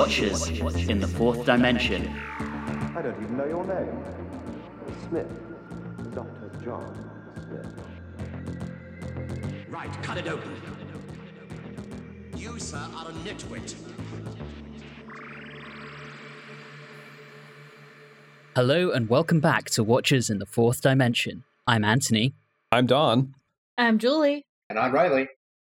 Watchers in the Fourth Dimension. I don't even know your name. Smith. Dr. John Smith. Right, cut it open. You, sir, are a nitwit. Hello and welcome back to Watchers in the Fourth Dimension. I'm Anthony, I'm Don. I'm Julie. And I'm Riley.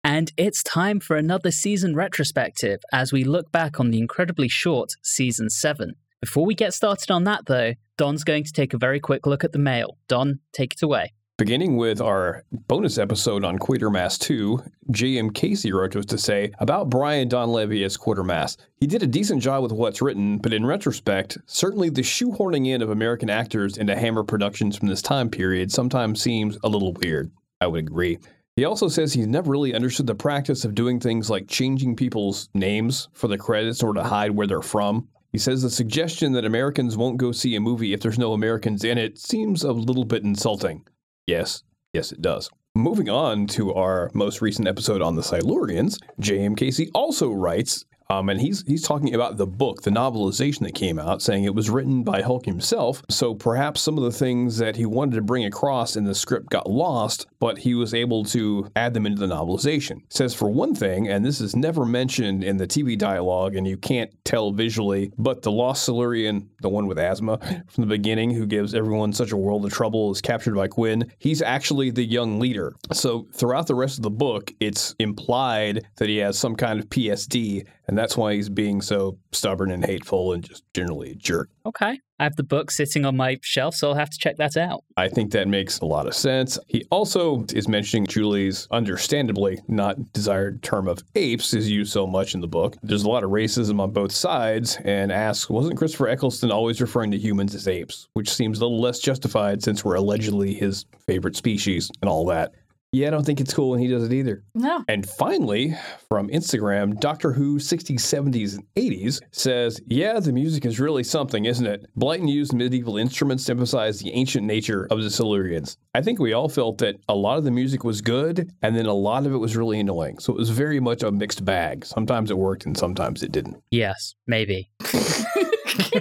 And it's time for another season retrospective as we look back on the incredibly short season 7. Before we get started on that, though, Don's going to take a very quick look at the mail. Don, take it away. Beginning with our bonus episode on Quatermass 2, J.M. Casey wrote to us to say about Brian Donlevy as Quatermass. He did a decent job with what's written, but in retrospect, certainly the shoehorning in of American actors into Hammer productions from this time period sometimes seems a little weird. I would agree. He also says he's never really understood the practice of doing things like changing people's names for the credits or to hide where they're from. He says the suggestion that Americans won't go see a movie if there's no Americans in it seems a little bit insulting. Yes, yes, it does. Moving on to our most recent episode on the Silurians, J.M. Casey also writes, um, and he's he's talking about the book, the novelization that came out, saying it was written by Hulke himself. So perhaps some of the things that he wanted to bring across in the script got lost, but he was able to add them into the novelization. Says for one thing, and this is never mentioned in the TV dialogue, and you can't tell visually, but the lost Silurian, the one with asthma from the beginning, who gives everyone such a world of trouble, is captured by Quinn. He's actually the young leader. So throughout the rest of the book, it's implied that he has some kind of PSD, and that's why he's being so stubborn and hateful and just generally a jerk. Okay. I have the book sitting on my shelf, so I'll have to check that out. I think that makes a lot of sense. He also is mentioning Julie's understandably not desired term of apes is used so much in the book. There's a lot of racism on both sides and asks, wasn't Christopher Eccleston always referring to humans as apes? Which seems a little less justified since we're allegedly his favorite species and all that. Yeah, I don't think it's cool when he does it either. No. And finally, from Instagram, Doctor Who 60s, 70s, and 80s says, Yeah, the music is really something, isn't it? Blyton used medieval instruments to emphasize the ancient nature of the Silurians. I think we all felt that a lot of the music was good, and then a lot of it was really annoying. So it was very much a mixed bag. Sometimes it worked, and sometimes it didn't. Yes, maybe.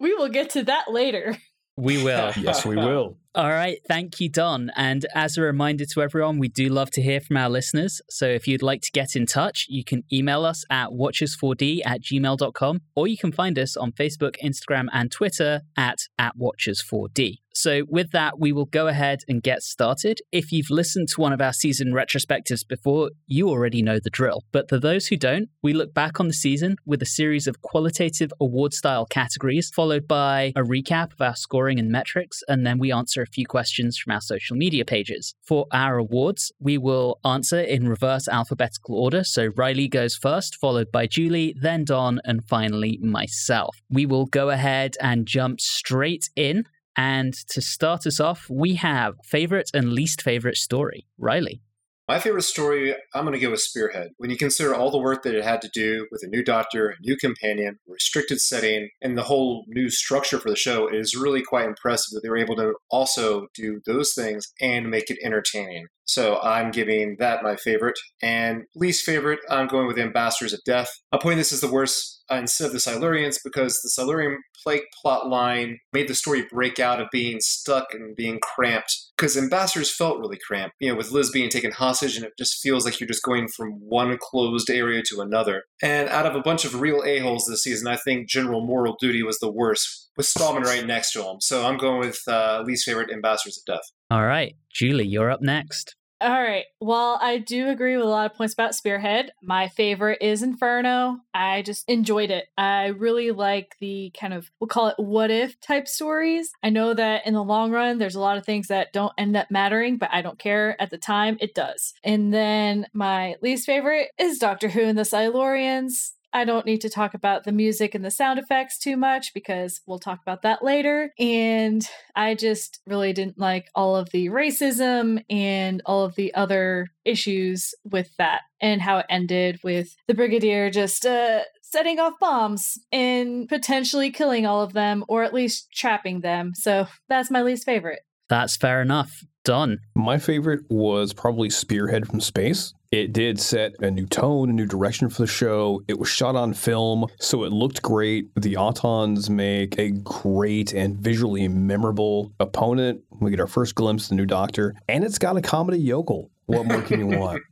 we will get to that later. We will. Yes, we will. All right. Thank you, Don. And as a reminder to everyone, we do love to hear from our listeners. So if you'd like to get in touch, you can email us at watchers4d at gmail.com or you can find us on Facebook, Instagram, and Twitter at, at watchers4d. So with that, we will go ahead and get started. If you've listened to one of our season retrospectives before, you already know the drill. But for those who don't, we look back on the season with a series of qualitative award style categories, followed by a recap of our scoring and metrics, and then we answer a few questions from our social media pages. For our awards, we will answer in reverse alphabetical order. So Riley goes first, followed by Julie, then Don, and finally myself. We will go ahead and jump straight in. And to start us off, we have favorite and least favorite story. Riley. My favorite story, I'm going to give with Spearhead. When you consider all the work that it had to do with a new doctor, a new companion, restricted setting, and the whole new structure for the show, it is really quite impressive that they were able to also do those things and make it entertaining. So I'm giving that my favorite. And least favorite, I'm going with Ambassadors of Death. I'm putting this as the worst uh, instead of the Silurians because the Silurian plague plot line made the story break out of being stuck and being cramped because ambassadors felt really cramped you know with liz being taken hostage and it just feels like you're just going from one closed area to another and out of a bunch of real a-holes this season i think general moral duty was the worst with stahlman right next to him so i'm going with uh, least favorite ambassadors of death All right. Julie, you're up next. All right. Well, I do agree with a lot of points about Spearhead. My favorite is Inferno. I just enjoyed it. I really like the kind of, we'll call it what if type stories. I know that in the long run, there's a lot of things that don't end up mattering, but I don't care. At the time, it does. And then my least favorite is Doctor Who and the Silurians. I don't need to talk about the music and the sound effects too much because we'll talk about that later. And I just really didn't like all of the racism and all of the other issues with that and how it ended with the Brigadier just uh, setting off bombs and potentially killing all of them or at least trapping them. So that's my least favorite. That's fair enough. Don. My favorite was probably Spearhead from Space. It did set a new tone, a new direction for the show. It was shot on film, so it looked great. The Autons make a great and visually memorable opponent. We get our first glimpse of the new Doctor, and it's got a comedy yokel. What more can you want?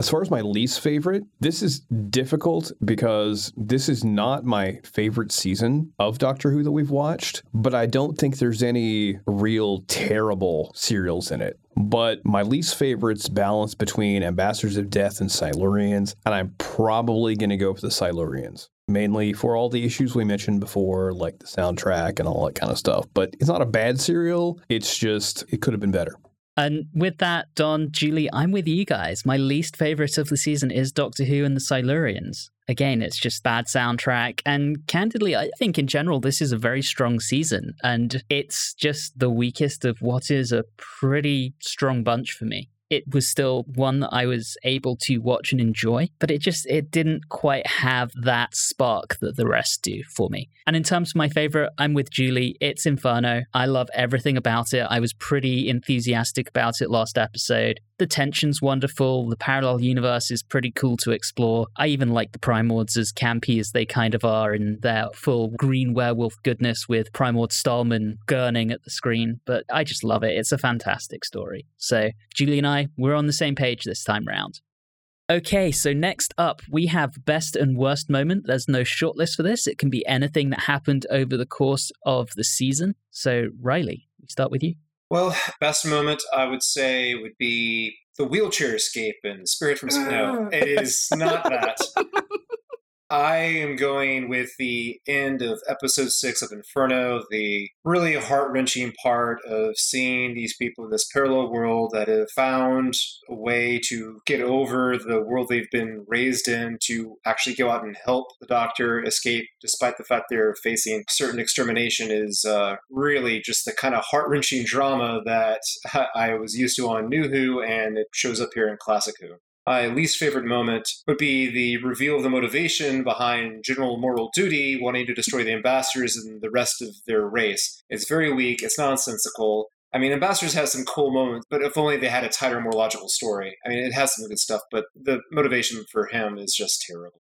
As far as my least favorite, this is difficult because this is not my favorite season of Doctor Who that we've watched, but I don't think there's any real terrible serials in it. But my least favorite's balance between Ambassadors of Death and Silurians, and I'm probably going to go for the Silurians. Mainly for all the issues we mentioned before, like the soundtrack and all that kind of stuff. But it's not a bad serial. It's just, it could have been better. And with that, Don, Julie, I'm with you guys. My least favorite of the season is Doctor Who and the Silurians. Again, it's just bad soundtrack. And candidly, I think in general, this is a very strong season. And it's just the weakest of what is a pretty strong bunch for me it was still one that I was able to watch and enjoy, but it just it didn't quite have that spark that the rest do for me. And in terms of my favorite, I'm with Julie. It's Inferno. I love everything about it. I was pretty enthusiastic about it last episode. The tension's wonderful. The parallel universe is pretty cool to explore. I even like the Primords as campy as they kind of are in their full green werewolf goodness with Primord Stahlman gurning at the screen. But I just love it. It's a fantastic story. So, Julie and I, we're on the same page this time round. Okay, so next up, we have best and worst moment. There's no shortlist for this. It can be anything that happened over the course of the season. So, Riley, we start with you. Well, best moment I would say would be the wheelchair escape in Spearhead from No, ah. it is not that. I am going with the end of episode six of Inferno, the really heart wrenching part of seeing these people in this parallel world that have found a way to get over the world they've been raised in to actually go out and help the doctor escape, despite the fact they're facing certain extermination, is uh, really just the kind of heart wrenching drama that I was used to on New Who, and it shows up here in Classic Who. My least favorite moment would be the reveal of the motivation behind General Moral Duty wanting to destroy the ambassadors and the rest of their race. It's very weak, it's nonsensical. I mean, Ambassadors has some cool moments, but if only they had a tighter, more logical story. I mean, it has some good stuff, but the motivation for him is just terrible.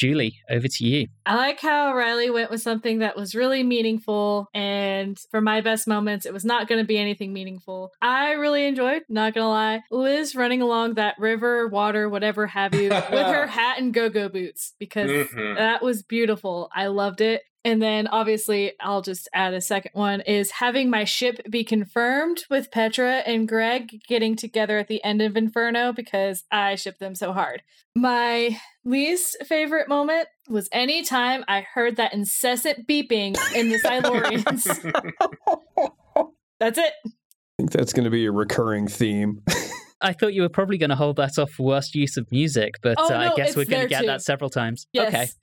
Julie, over to you. I like how Riley went with something that was really meaningful. And for my best moments, it was not going to be anything meaningful. I really enjoyed, not going to lie, Liz running along that river, water, whatever have you, with her hat and go go boots because mm-hmm. that was beautiful. I loved it. And then obviously, I'll just add a second one is having my ship be confirmed with Petra and Greg getting together at the end of Inferno because I ship them so hard. My least favorite moment was any time I heard that incessant beeping in the Silurians. That's it. I think that's going to be a recurring theme. I thought you were probably going to hold that off for worst use of music, but oh, uh, no, I guess we're going to get too. that several times. Yes.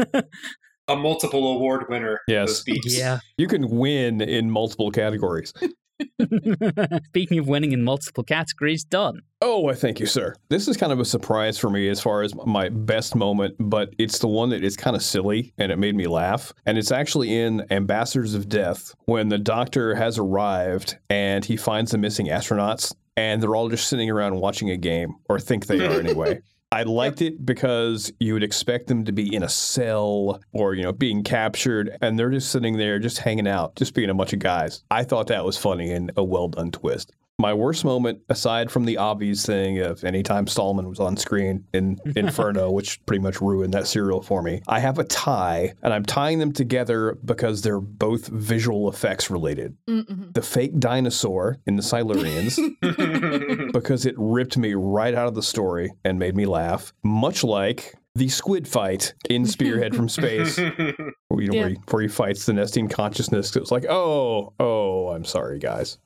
Okay. a multiple award winner. Yes. Yeah. You can win in multiple categories. Speaking of winning in multiple categories, Don. Oh, I thank you, sir. This is kind of a surprise for me as far as my best moment, but it's the one that is kind of silly and it made me laugh. And it's actually in Ambassadors of Death when the doctor has arrived and he finds the missing astronauts and they're all just sitting around watching a game, or think they are anyway. I liked yep. it because you would expect them to be in a cell or, you know, being captured, and they're just sitting there, just hanging out, just being a bunch of guys. I thought that was funny and a well done twist. My worst moment, aside from the obvious thing of anytime Stahlman was on screen in Inferno, which pretty much ruined that serial for me, I have a tie, and I'm tying them together because they're both visual effects related. Mm-hmm. The fake dinosaur in the Silurians, because it ripped me right out of the story and made me laugh, much like the squid fight in Spearhead from Space, you know, yeah. where, he, where he fights the Nestene consciousness. It's like, oh, oh, I'm sorry, guys.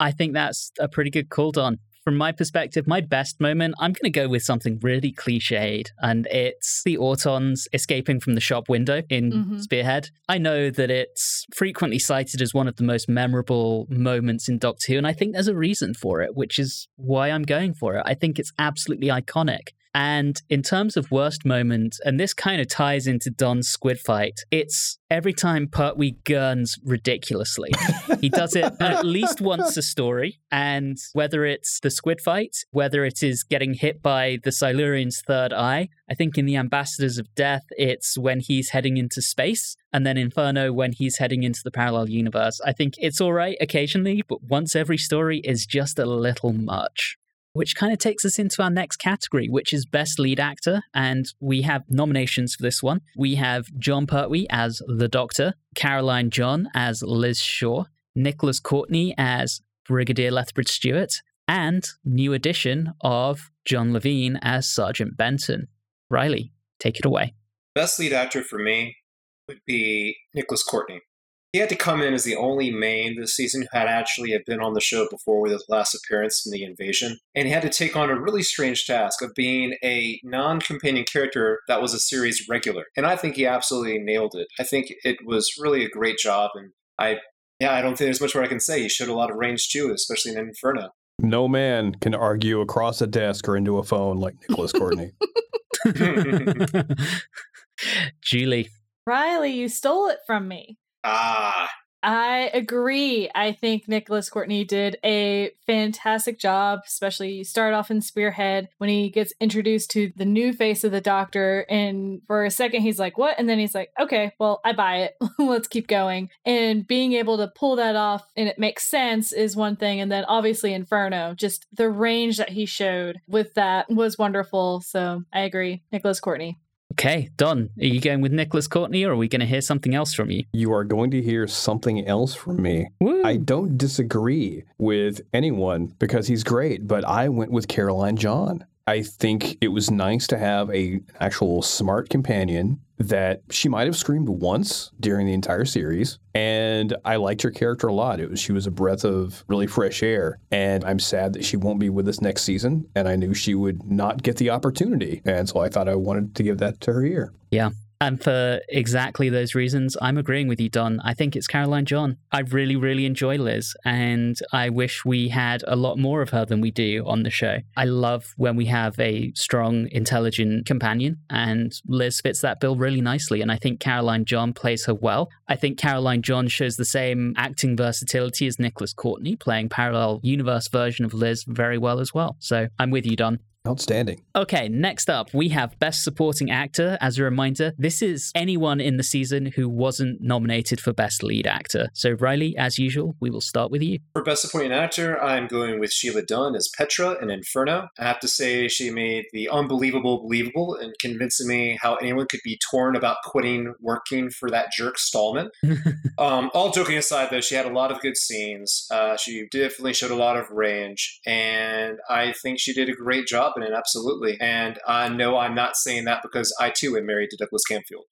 I think that's a pretty good call, Don. From my perspective, my best moment, I'm going to go with something really cliched, and it's the Autons escaping from the shop window in mm-hmm. Spearhead. I know that it's frequently cited as one of the most memorable moments in Doctor Who, and I think there's a reason for it, which is why I'm going for it. I think it's absolutely iconic. And in terms of worst moment, and this kind of ties into Don's squid fight, it's every time Pertwee gurns ridiculously. he does it at least once a story. And whether it's the squid fight, whether it is getting hit by the Silurian's third eye, I think in the Ambassadors of Death, it's when he's heading into space. And then Inferno when he's heading into the parallel universe. I think it's all right occasionally, but once every story is just a little much which kind of takes us into our next category, which is Best Lead Actor. And we have nominations for this one. We have Jon Pertwee as the Doctor, Caroline John as Liz Shaw, Nicholas Courtney as Brigadier Lethbridge Stewart, and new addition of John Levene as Sergeant Benton. Riley, take it away. Best lead actor for me would be Nicholas Courtney. He had to come in as the only main this season who had actually had been on the show before with his last appearance in the invasion. And he had to take on a really strange task of being a non companion character that was a series regular. And I think he absolutely nailed it. I think it was really a great job. And I, yeah, I don't think there's much more I can say. He showed a lot of range too, especially in Inferno. No man can argue across a desk or into a phone like Nicholas Courtney. Julie. Riley, you stole it from me. Ah, I agree. I think Nicholas Courtney did a fantastic job, especially start off in Spearhead when he gets introduced to the new face of the doctor. And for a second, he's like, What? And then he's like, Okay, well, I buy it. Let's keep going. And being able to pull that off and it makes sense is one thing. And then obviously, Inferno, just the range that he showed with that was wonderful. So I agree. Nicholas Courtney. Okay, Don. are you going with Nicholas Courtney or are we going to hear something else from you? You are going to hear something else from me. Woo. I don't disagree with anyone because he's great, but I went with Caroline John. I think it was nice to have a actual smart companion that she might have screamed once during the entire series and I liked her character a lot. It was she was a breath of really fresh air and I'm sad that she won't be with us next season and I knew she would not get the opportunity and so I thought I wanted to give that to her here. Yeah. And for exactly those reasons, I'm agreeing with you, Don. I think it's Caroline John. I really, really enjoy Liz, and I wish we had a lot more of her than we do on the show. I love when we have a strong, intelligent companion, and Liz fits that bill really nicely. And I think Caroline John plays her well. I think Caroline John shows the same acting versatility as Nicholas Courtney, playing parallel universe version of Liz very well as well. So I'm with you, Don. Outstanding. Okay, next up, we have Best Supporting Actor. As a reminder, this is anyone in the season who wasn't nominated for Best Lead Actor. So, Riley, as usual, we will start with you. For Best Supporting Actor, I'm going with Sheila Dunn as Petra in Inferno. I have to say, she made the unbelievable believable and convincing me how anyone could be torn about quitting working for that jerk Stahlman. um, all joking aside, though, she had a lot of good scenes. Uh, she definitely showed a lot of range, and I think she did a great job in it, absolutely. And uh, I know I'm not saying that because I too am married to Douglas Camfield.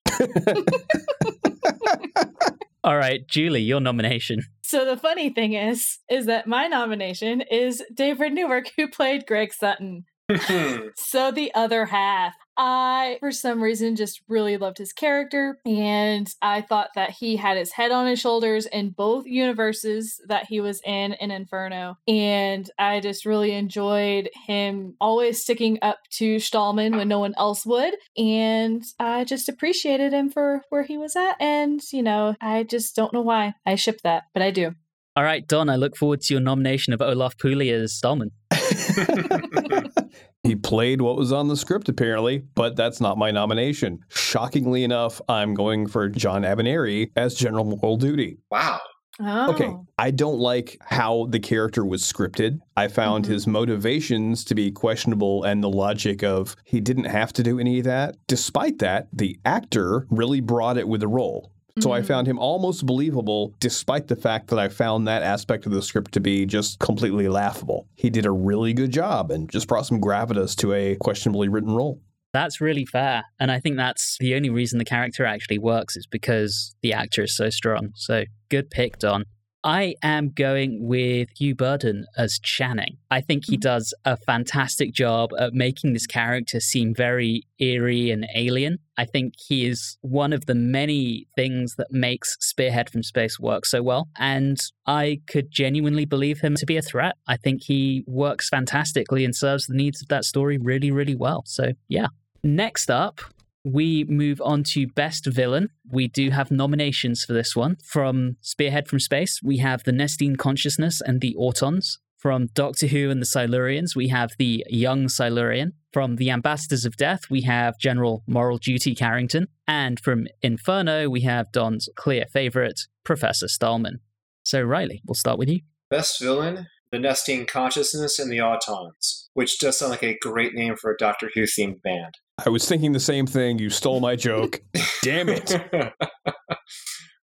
All right, Julie, your nomination. So the funny thing is, is that my nomination is David Newark, who played Greg Sutton. so the other half. I, for some reason, just really loved his character, and I thought that he had his head on his shoulders in both universes that he was in in Inferno. And I just really enjoyed him always sticking up to Stahlman when no one else would. And I just appreciated him for where he was at. And, you know, I just don't know why I ship that, but I do. All right, Don, I look forward to your nomination of Olaf Pooley as Stahlman. He played what was on the script, apparently, but that's not my nomination. Shockingly enough, I'm going for John Abineri as General Moral Duty. wow. Oh. Okay, I don't like how the character was scripted. I found Mhm. his motivations to be questionable and the logic of he didn't have to do any of that. Despite that, the actor really brought it with the role. So I Mhm. found him almost believable, despite the fact that I found that aspect of the script to be just completely laughable. He did a really good job and just brought some gravitas to a questionably written role. That's really fair. And I think that's the only reason the character actually works is because the actor is so strong. So good pick, Don. I am going with Hugh Burden as Channing. I think he mm-hmm. does a fantastic job at making this character seem very eerie and alien. I think he is one of the many things that makes Spearhead from Space work so well. And I could genuinely believe him to be a threat. I think he works fantastically and serves the needs of that story really, really well. So, yeah. Next up, we move on to Best Villain. We do have nominations for this one. From Spearhead from Space, we have the Nestene Consciousness and the Autons. From Doctor Who and the Silurians, we have the Young Silurian. From the Ambassadors of Death, we have General Moral Duty Carrington. And from Inferno, we have Don's clear favorite, Professor Stahlman. So, Riley, we'll start with you. Best villain, the Nestene Consciousness and the Autons, which does sound like a great name for a Doctor Who themed band. I was thinking the same thing. You stole my joke. Damn it.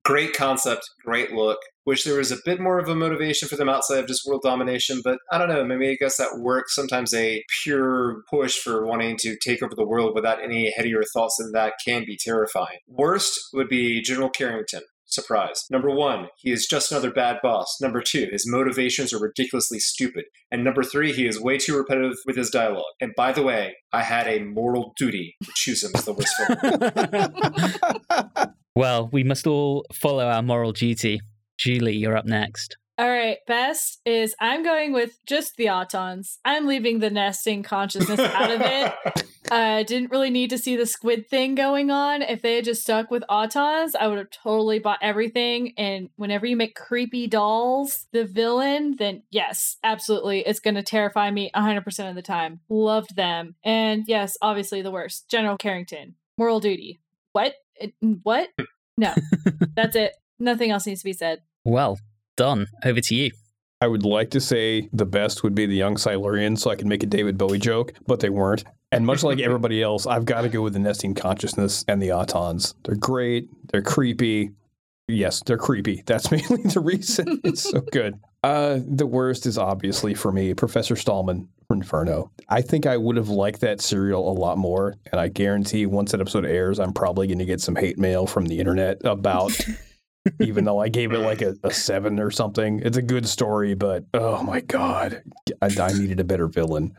great concept, great look. Wish there was a bit more of a motivation for them outside of just world domination, but I don't know. Maybe I guess that works. Sometimes a pure push for wanting to take over the world without any headier thoughts than that can be terrifying. Worst would be General Carrington. Surprise. Number one, he is just another bad boss. Number two, his motivations are ridiculously stupid. And number three, he is way too repetitive with his dialogue. And by the way, I had a moral duty to choose him as the worst villain. well, we must all follow our moral duty. Julie, you're up next. All right, best is I'm going with just the Autons. I'm leaving the Nestene Consciousness out of it. I uh, didn't really need to see the squid thing going on. If they had just stuck with Autons, I would have totally bought everything. And whenever you make creepy dolls the villain, then yes, absolutely, it's going to terrify me 100% of the time. Loved them. And yes, obviously the worst General Carrington, moral duty. What? What? No, that's it. Nothing else needs to be said. Well, Don, over to you. I would like to say the best would be the young Silurian so I could make a David Bowie joke, but they weren't. And much like everybody else, I've got to go with the Nestene Consciousness and the Autons. They're great. They're creepy. Yes, they're creepy. That's mainly the reason it's so good. Uh, the worst is obviously for me, Professor Stahlman from Inferno. I think I would have liked that serial a lot more, and I guarantee once that episode airs, I'm probably going to get some hate mail from the internet about even though I gave it like a, a, seven or something. It's a good story, but oh my god, I, I needed a better villain.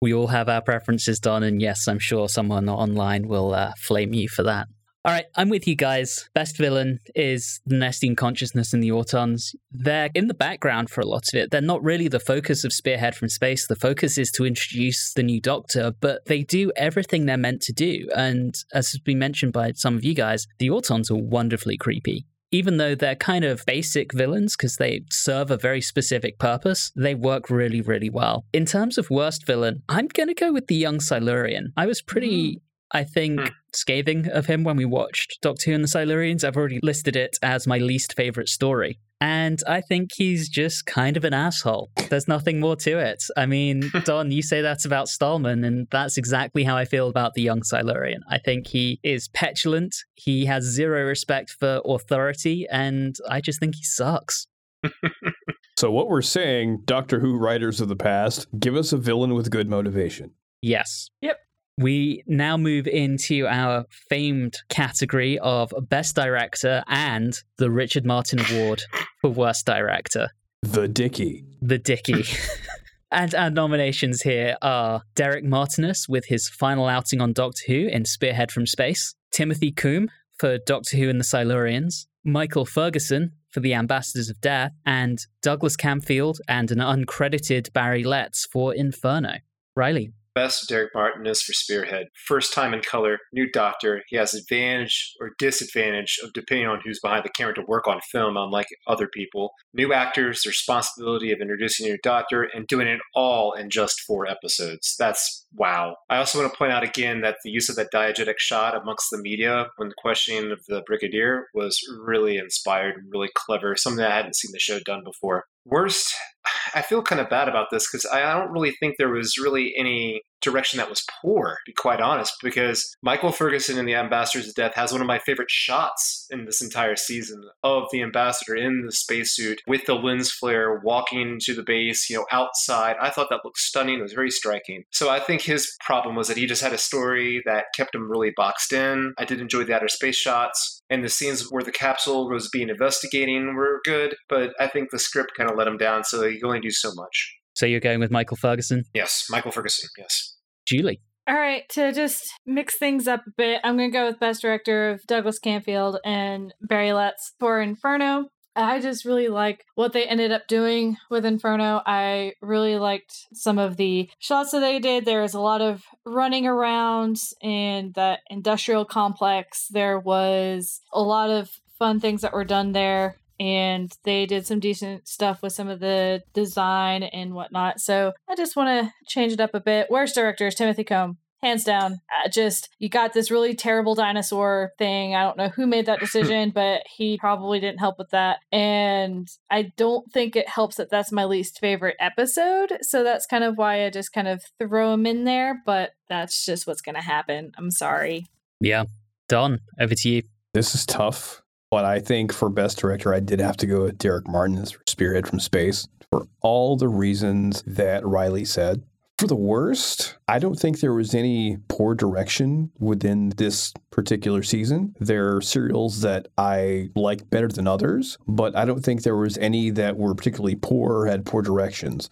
We all have our preferences, Don, and yes, I'm sure someone online will uh, flame you for that. All right, I'm with you guys. Best villain is the Nestene Consciousness and the Autons. They're in the background for a lot of it. They're not really the focus of Spearhead from Space. The focus is to introduce the new Doctor, but they do everything they're meant to do. And as has been mentioned by some of you guys, the Autons are wonderfully creepy even though they're kind of basic villains because they serve a very specific purpose, they work really, really well. In terms of worst villain, I'm going to go with the young Silurian. I was pretty. Mm. I think, mm. scathing of him when we watched Doctor Who and the Silurians. I've already listed it as my least favorite story. And I think he's just kind of an asshole. There's nothing more to it. I mean, Don, you say that about Stahlman, and that's exactly how I feel about the young Silurian. I think he is petulant, he has zero respect for authority, and I just think he sucks. so, what we're saying, Doctor Who writers of the past, give us a villain with good motivation. Yes. Yep. We now move into our famed category of Best Director and the Richard Martin Award for Worst Director. The Dicky. The Dicky. and our nominations here are Derek Martinus with his final outing on Doctor Who in Spearhead from Space, Timothy Combe for Doctor Who and the Silurians, Michael Ferguson for The Ambassadors of Death, and Douglas Camfield and an uncredited Barry Letts for Inferno. Riley, Best Derek Martinus for Spearhead. First time in color, new doctor. He has advantage or disadvantage of depending on who's behind the camera to work on film, unlike other people. New actors, the responsibility of introducing a new doctor and doing it all in just four episodes. That's wow. I also want to point out again that the use of that diegetic shot amongst the media when questioning of the Brigadier was really inspired, really clever, something I hadn't seen the show done before. Worst, I feel kind of bad about this because I don't really think there was really any direction that was poor, to be quite honest, because Michael Ferguson in The Ambassador's Death has one of my favorite shots in this entire season of the ambassador in the spacesuit with the lens flare walking to the base, you know, outside. I thought that looked stunning. It was very striking. So I think his problem was that he just had a story that kept him really boxed in. I did enjoy the outer space shots and the scenes where the capsule was being investigating were good, but I think the script kind of let him down, so he could only do so much. So you're going with Michael Ferguson? Yes, Michael Ferguson, yes. Julie. All right, to just mix things up a bit, I'm going to go with Best Director of Douglas Camfield and Barry Letts for Inferno. I just really like what they ended up doing with Inferno. I really liked some of the shots that they did. There was a lot of running around in the industrial complex. There was a lot of fun things that were done there. And they did some decent stuff with some of the design and whatnot. So I just want to change it up a bit. Worst director is Timothy Combe hands down. Uh, just you got this really terrible dinosaur thing. I don't know who made that decision, but he probably didn't help with that. And I don't think it helps that that's my least favorite episode. So that's kind of why I just kind of throw him in there. But that's just what's going to happen. I'm sorry. Yeah, Don, over to you. This is tough, but I think for best director, I did have to go with Derek Martin's Spearhead from Space for all the reasons that Riley said. For the worst, I don't think there was any poor direction within this particular season. There are serials that I like better than others, but I don't think there was any that were particularly poor or had poor directions.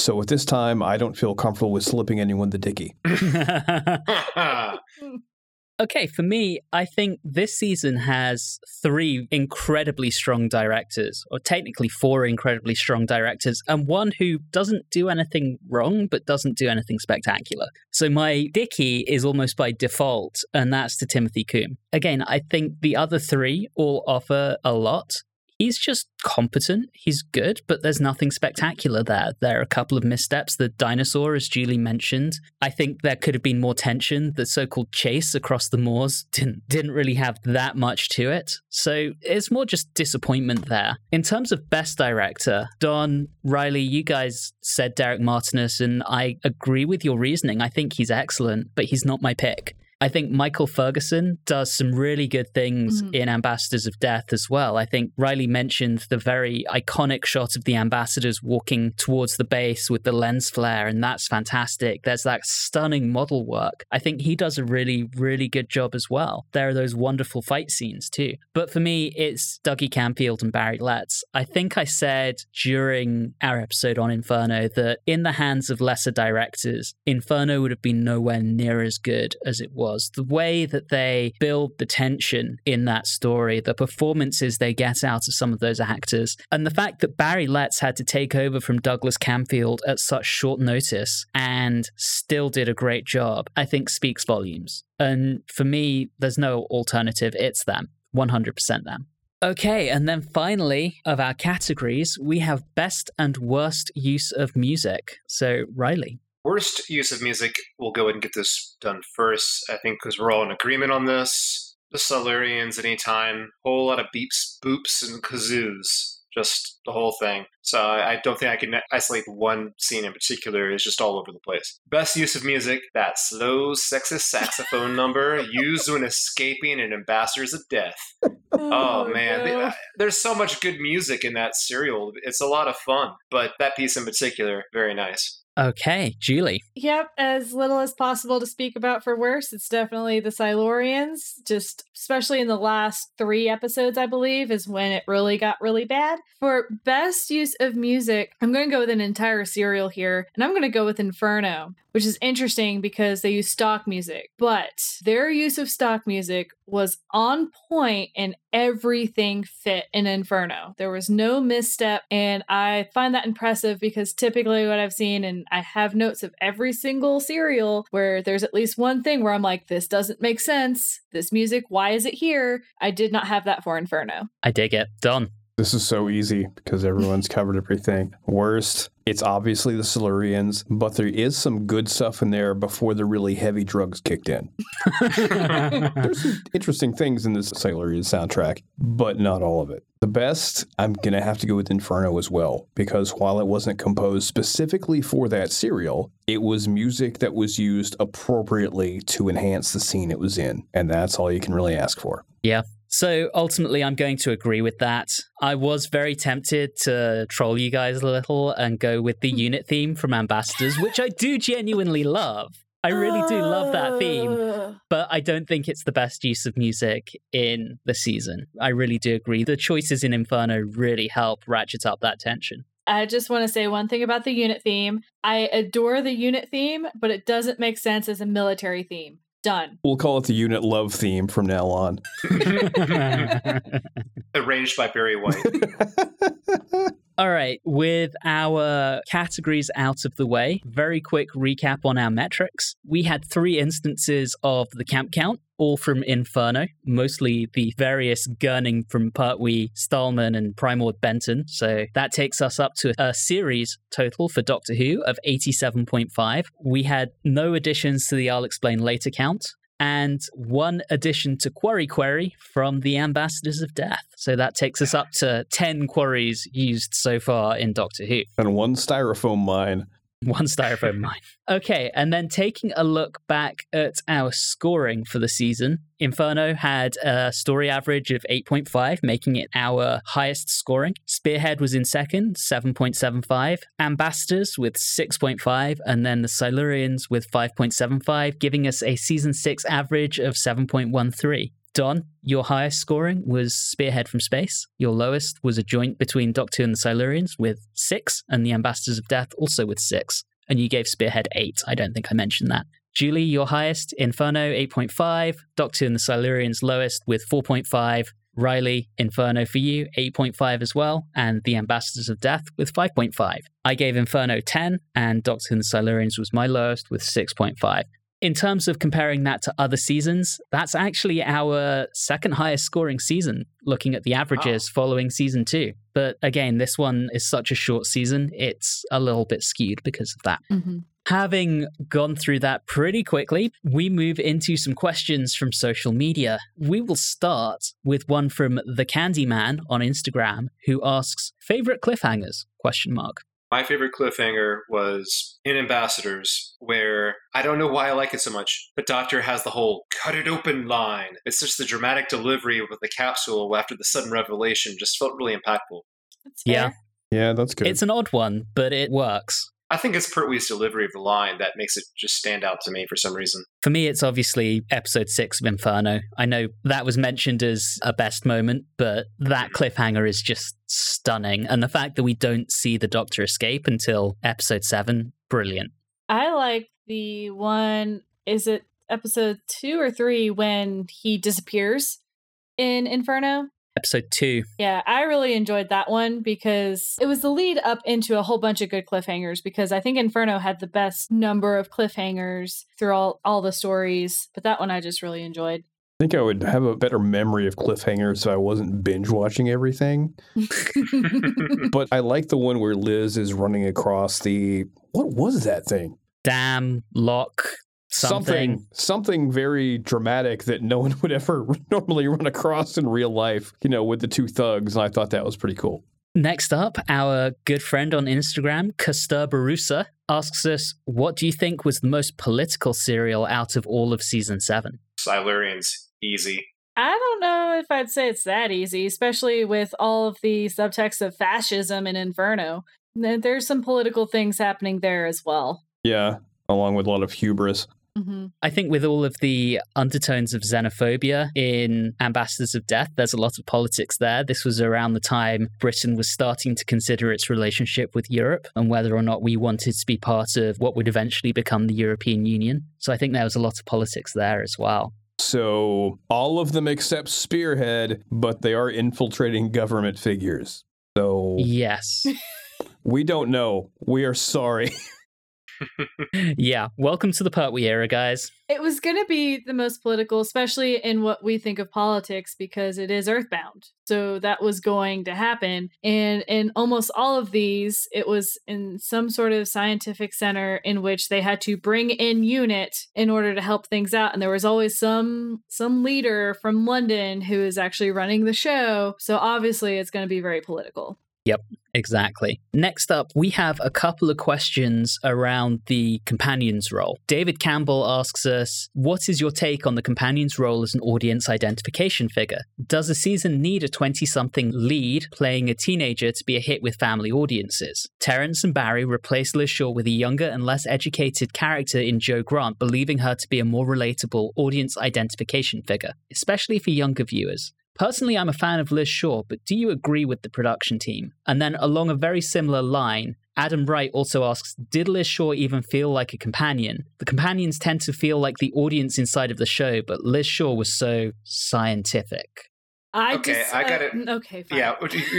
So at this time, I don't feel comfortable with slipping anyone the dicky. Okay, for me, I think this season has three incredibly strong directors, or technically four incredibly strong directors, and one who doesn't do anything wrong, but doesn't do anything spectacular. So my Dicky is almost by default, and that's to Timothy Combe. Again, I think the other three all offer a lot, he's just competent. He's good, but there's nothing spectacular there. There are a couple of missteps. The dinosaur, as Julie mentioned, I think there could have been more tension. The so-called chase across the moors didn't didn't really have that much to it. So it's more just disappointment there. In terms of best director, Don Riley, you guys said Derek Martinus, and I agree with your reasoning. I think he's excellent, but he's not my pick. I think Michael Ferguson does some really good things mm-hmm. in Ambassadors of Death as well. I think Riley mentioned the very iconic shot of the ambassadors walking towards the base with the lens flare, and that's fantastic. There's that stunning model work. I think he does a really, really good job as well. There are those wonderful fight scenes too. But for me, it's Dougie Camfield and Barry Letts. I think I said during our episode on Inferno that in the hands of lesser directors, Inferno would have been nowhere near as good as it was the way that they build the tension in that story, the performances they get out of some of those actors, and the fact that Barry Letts had to take over from Douglas Camfield at such short notice and still did a great job, I think speaks volumes. And for me, there's no alternative. It's them. 100% them. Okay, and then finally, of our categories, we have best and worst use of music. So, Riley. Worst use of music, we'll go ahead and get this done first, I think, because we're all in agreement on this. The Silurians, anytime, whole lot of beeps, boops, and kazoos. Just the whole thing. So I don't think I can isolate one scene in particular. It's just all over the place. Best use of music, that slow, sexist saxophone number used when escaping an ambassadors of death. Oh, oh man, no. Uh, there's so much good music in that serial. It's a lot of fun, but that piece in particular, very nice. Okay, Julie. Yep, as little as possible to speak about for worse. It's definitely the Silurians. Just especially in the last three episodes, I believe, is when it really got really bad. For best use of music, I'm going to go with an entire serial here, and I'm going to go with Inferno which is interesting because they use stock music, but their use of stock music was on point and everything fit in Inferno. There was no misstep, and I find that impressive because typically what I've seen, and I have notes of every single serial where there's at least one thing where I'm like, this doesn't make sense. This music, why is it here? I did not have that for Inferno. I dig it. Don. This is so easy because everyone's covered everything. Worst It's obviously the Silurians, but there is some good stuff in there before the really heavy drugs kicked in. There's some interesting things in this Silurian soundtrack, but not all of it. The best, I'm going to have to go with Inferno as well, because while it wasn't composed specifically for that serial, it was music that was used appropriately to enhance the scene it was in. And that's all you can really ask for. Yeah. So ultimately, I'm going to agree with that. I was very tempted to troll you guys a little and go with the unit theme from Ambassadors, which I do genuinely love. I really do love that theme, Uh, but I don't think it's the best use of music in the season. I really do agree. The choices in Inferno really help ratchet up that tension. I just want to say one thing about the unit theme. I adore the unit theme, but it doesn't make sense as a military theme. Done. We'll call it the unit love theme from now on. Arranged by Barry White. All right, with our categories out of the way, very quick recap on our metrics. We had three instances of the camp count, all from Inferno, mostly the various gurning from Pertwee, Stahlman, and Primord Benton. So that takes us up to a series total for Doctor Who of 87.5. We had no additions to the I'll Explain Later count. And one addition to Quarry Query from the Ambassadors of Death. So that takes us up to 10 quarries used so far in Doctor Who. And one styrofoam mine. One styrofoam mine. Okay, and then taking a look back at our scoring for the season, Inferno had a story average of 8.5, making it our highest scoring. Spearhead was in second, 7.75. Ambassadors with 6.5, and then the Silurians with 5.75, giving us a season 6 average of 7.13. Don, your highest scoring was Spearhead from Space. Your lowest was a joint between Doctor and the Silurians with six, and the Ambassadors of Death also with six. And you gave Spearhead eight. I don't think I mentioned that. Julie, your highest, Inferno 8.5, Doctor and the Silurians lowest with 4.5. Riley, Inferno for you, 8.5 as well, and the Ambassadors of Death with 5.5. I gave Inferno 10, and Doctor and the Silurians was my lowest with 6.5 in terms of comparing that to other seasons, that's actually our second highest scoring season, looking at the averages following season two. But again, this one is such a short season, it's a little bit skewed because of that. Mm-hmm. Having gone through that pretty quickly, we move into some questions from social media. We will start with one from the Candyman on Instagram who asks favorite cliffhangers question mark. My favorite cliffhanger was in Ambassadors, where I don't know why I like it so much. but Doctor has the whole cut it open line. It's just the dramatic delivery with the capsule after the sudden revelation just felt really impactful. That's Yeah. Yeah, that's good. It's an odd one, but it works. I think it's Pertwee's delivery of the line that makes it just stand out to me for some reason. For me, it's obviously episode six of Inferno. I know that was mentioned as a best moment, but that mm-hmm. cliffhanger is just stunning. And the fact that we don't see the Doctor escape until episode seven, brilliant. I like the one, is it episode two or three when he disappears in Inferno? Episode two. Yeah, I really enjoyed that one because it was the lead up into a whole bunch of good cliffhangers because I think Inferno had the best number of cliffhangers through all, all the stories. But that one I just really enjoyed. I think I would have a better memory of cliffhangers if I wasn't binge watching everything. But I like the one where Liz is running across the what was that thing? Dam, lock, something. something something very dramatic that no one would ever normally run across in real life, you know, with the two thugs, and I thought that was pretty cool. Next up, our good friend on Instagram, Kastur Barusa, asks us, What do you think was the most political serial out of all of season seven? Silurians, easy. I don't know if I'd say it's that easy, especially with all of the subtext of fascism in Inferno. There's some political things happening there as well. Yeah, along with a lot of hubris. Hmm I think with all of the undertones of xenophobia in Ambassadors of Death, there's a lot of politics there. This was around the time Britain was starting to consider its relationship with Europe and whether or not we wanted to be part of what would eventually become the European Union. So I think there was a lot of politics there as well. So all of them except Spearhead, but they are infiltrating government figures. So Yes. we don't know. We are sorry. yeah, welcome to the Pertwee era, guys. It was going to be the most political, especially in what we think of politics, because it is Earthbound. So that was going to happen. And in almost all of these, it was in some sort of scientific center in which they had to bring in unit in order to help things out. And there was always some some leader from London who is actually running the show. So obviously it's going to be very political. Yep, exactly. Next up, we have a couple of questions around the companion's role. David Campbell asks us, What is your take on the companion's role as an audience identification figure? Does a season need a 20 something lead playing a teenager to be a hit with family audiences? Terrance and Barry replace Liz Shaw with a younger and less educated character in Jo Grant, believing her to be a more relatable audience identification figure, especially for younger viewers. Personally, I'm a fan of Liz Shaw, but do you agree with the production team? And then, along a very similar line, Adam Wright also asks Did Liz Shaw even feel like a companion? The companions tend to feel like the audience inside of the show, but Liz Shaw was so scientific. I Okay, just, I got uh, it. Okay, fine. Yeah,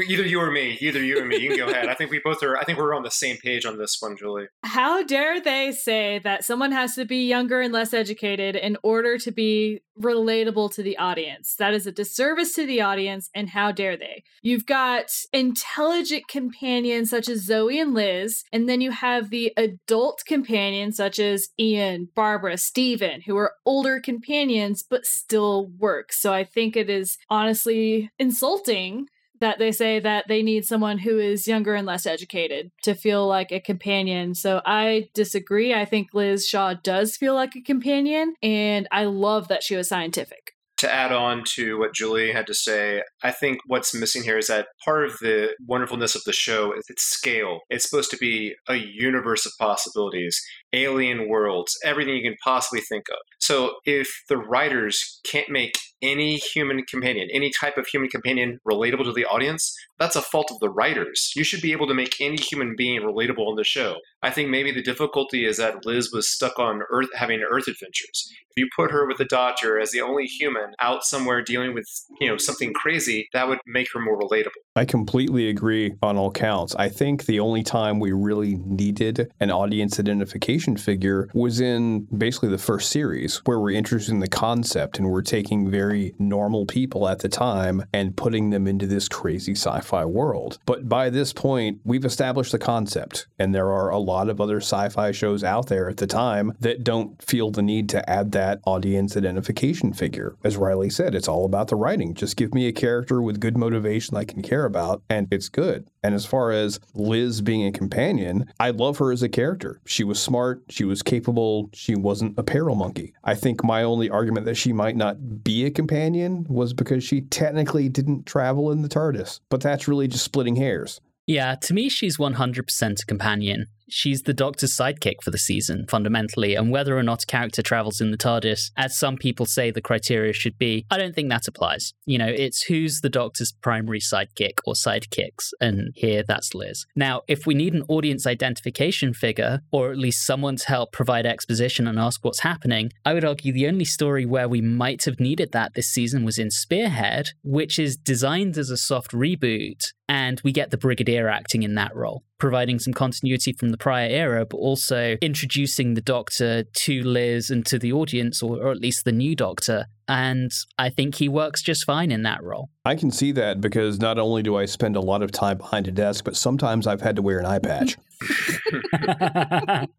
either you or me. Either you or me. You can go ahead. I think we both are. I think we're on the same page on this one, Julie. How dare they say that someone has to be younger and less educated in order to be relatable to the audience? That is a disservice to the audience, and how dare they? You've got intelligent companions such as Zoe and Liz, and then you have the adult companions such as Ian, Barbara, Steven, who are older companions but still work. So I think it is honestly insulting that they say that they need someone who is younger and less educated to feel like a companion. So I disagree. I think Liz Shaw does feel like a companion, and I love that she was scientific. To add on to what Julie had to say, I think what's missing here is that part of the wonderfulness of the show is its scale. It's supposed to be a universe of possibilities, alien worlds, everything you can possibly think of. So if the writers can't make any human companion, any type of human companion relatable to the audience, that's a fault of the writers. You should be able to make any human being relatable on the show. I think maybe the difficulty is that Liz was stuck on Earth having Earth adventures. If you put her with the Doctor as the only human out somewhere dealing with, you know, something crazy, that would make her more relatable. I completely agree on all counts. I think the only time we really needed an audience identification figure was in basically the first series, where we're introducing the concept and we're taking very normal people at the time and putting them into this crazy sci fi world. But by this point, we've established the concept, and there are a lot of other sci fi shows out there at the time that don't feel the need to add that audience identification figure. As Riley said, it's all about the writing. Just give me a character with good motivation I can care about, and it's good. And as far as Liz being a companion, I love her as a character. She was smart, she was capable, she wasn't a peril monkey. I think my only argument that she might not be a companion was because she technically didn't travel in the TARDIS. But that's really just splitting hairs. Yeah, to me, she's 100% a companion. She's the Doctor's sidekick for the season, fundamentally, and whether or not a character travels in the TARDIS, as some people say the criteria should be, I don't think that applies. You know, it's who's the Doctor's primary sidekick or sidekicks, and here that's Liz. Now, if we need an audience identification figure, or at least someone to help provide exposition and ask what's happening, I would argue the only story where we might have needed that this season was in Spearhead, which is designed as a soft reboot, and we get the Brigadier acting in that role providing some continuity from the prior era, but also introducing the Doctor to Liz and to the audience, or, or, at least the new Doctor. And I think he works just fine in that role. I can see that because not only do I spend a lot of time behind a desk, but sometimes I've had to wear an eye patch.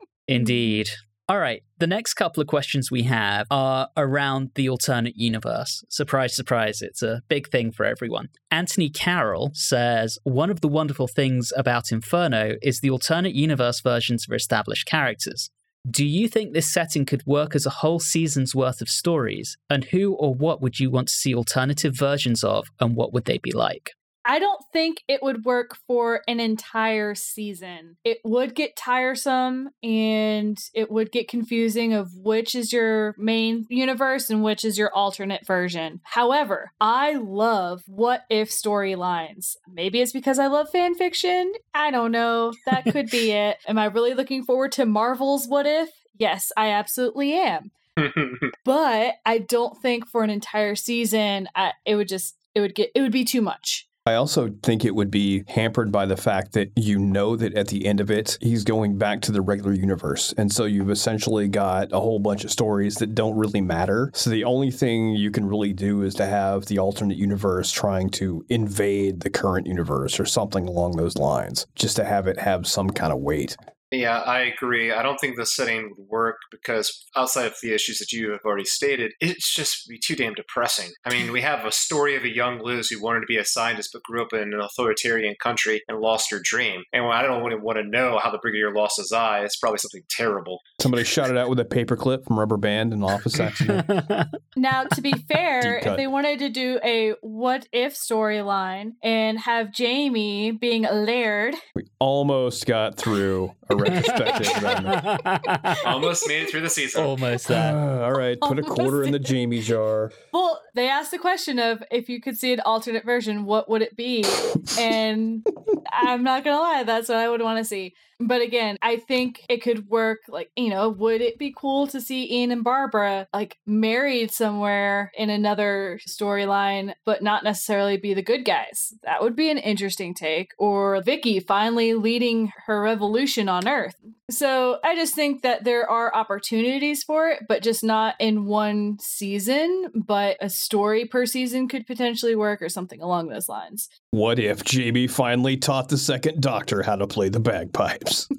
Indeed. All right, the next couple of questions we have are around the alternate universe. Surprise, surprise, it's a big thing for everyone. Anthony Carroll says One of the wonderful things about Inferno is the alternate universe versions of established characters. Do you think this setting could work as a whole season's worth of stories? And who or what would you want to see alternative versions of, and what would they be like? I don't think it would work for an entire season. It would get tiresome and it would get confusing of which is your main universe and which is your alternate version. However, I love what if storylines. Maybe it's because I love fan fiction. I don't know. That could be it. Am I really looking forward to Marvel's what if? Yes, I absolutely am. but I don't think for an entire season I, it would just it would get it would be too much. I also think it would be hampered by the fact that you know that at the end of it, he's going back to the regular universe. And so you've essentially got a whole bunch of stories that don't really matter. So the only thing you can really do is to have the alternate universe trying to invade the current universe or something along those lines, just to have it have some kind of weight. Yeah, I agree. I don't think the setting would work because outside of the issues that you have already stated, it's just be too damn depressing. I mean, we have a story of a young Liz who wanted to be a scientist but grew up in an authoritarian country and lost her dream. And I don't really want to know how the brigadier lost his eye. It's probably something terrible. Somebody shot it out with a paperclip from rubber band in the office accident. Now, to be fair, if they wanted to do a what if storyline and have Jamie being a laird, we almost got through a retrospective. Almost made it through the season. Almost that. all right, put a quarter in the Jamie jar. well, they asked the question of if you could see an alternate version, what would it be? And I'm not gonna lie, that's what I would want to see. But again, I think it could work. Like, you know, would it be cool to see Ian and Barbara like married somewhere in another storyline, but not necessarily be the good guys? That would be an interesting take. Or Vicky finally leading her revolution on Earth. So I just think that there are opportunities for it, but just not in one season, but a story per season could potentially work or something along those lines. What if Jamie finally taught the second doctor how to play the bagpipes?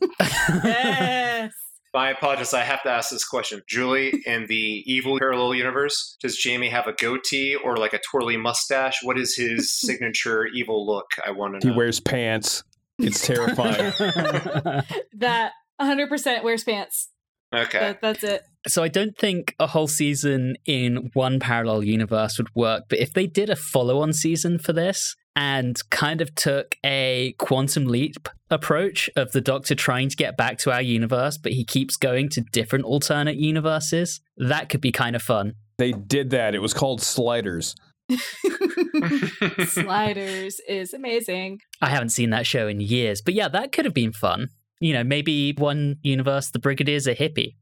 Yes. I apologize. I have to ask this question. Julie, in the evil parallel universe, does Jamie have a goatee or like a twirly mustache? What is his signature evil look? I want to know. he wears pants. It's terrifying. that 100% wears pants. Okay. That, that's it. So I don't think a whole season in one parallel universe would work, but if they did a follow-on season for this and kind of took a quantum leap approach of the doctor trying to get back to our universe, but he keeps going to different alternate universes, that could be kind of fun. they did that. It was called Sliders. Sliders is amazing. I haven't seen that show in years, but yeah, that could have been fun. You know, maybe one universe the Brigadier's a hippie.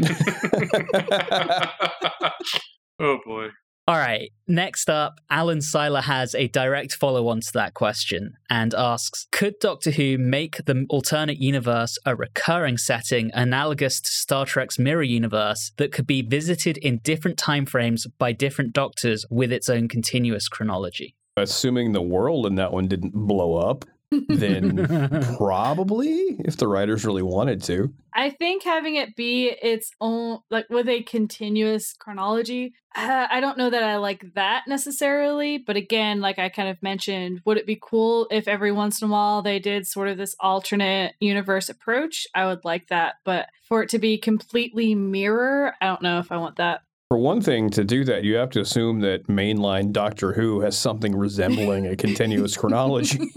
oh boy. All right. Next up, Alan Seiler has a direct follow on to that question and asks Could Doctor Who make the alternate universe a recurring setting analogous to Star Trek's Mirror Universe that could be visited in different timeframes by different doctors with its own continuous chronology? Assuming the world in that one didn't blow up, then probably if the writers really wanted to. I think having it be its own, like with a continuous chronology, uh, I don't know that I like that necessarily. But again, like I kind of mentioned, would it be cool if every once in a while they did sort of this alternate universe approach? I would like that. But for it to be completely mirror, I don't know if I want that. For one thing, to do that, you have to assume that mainline Doctor Who has something resembling a continuous chronology.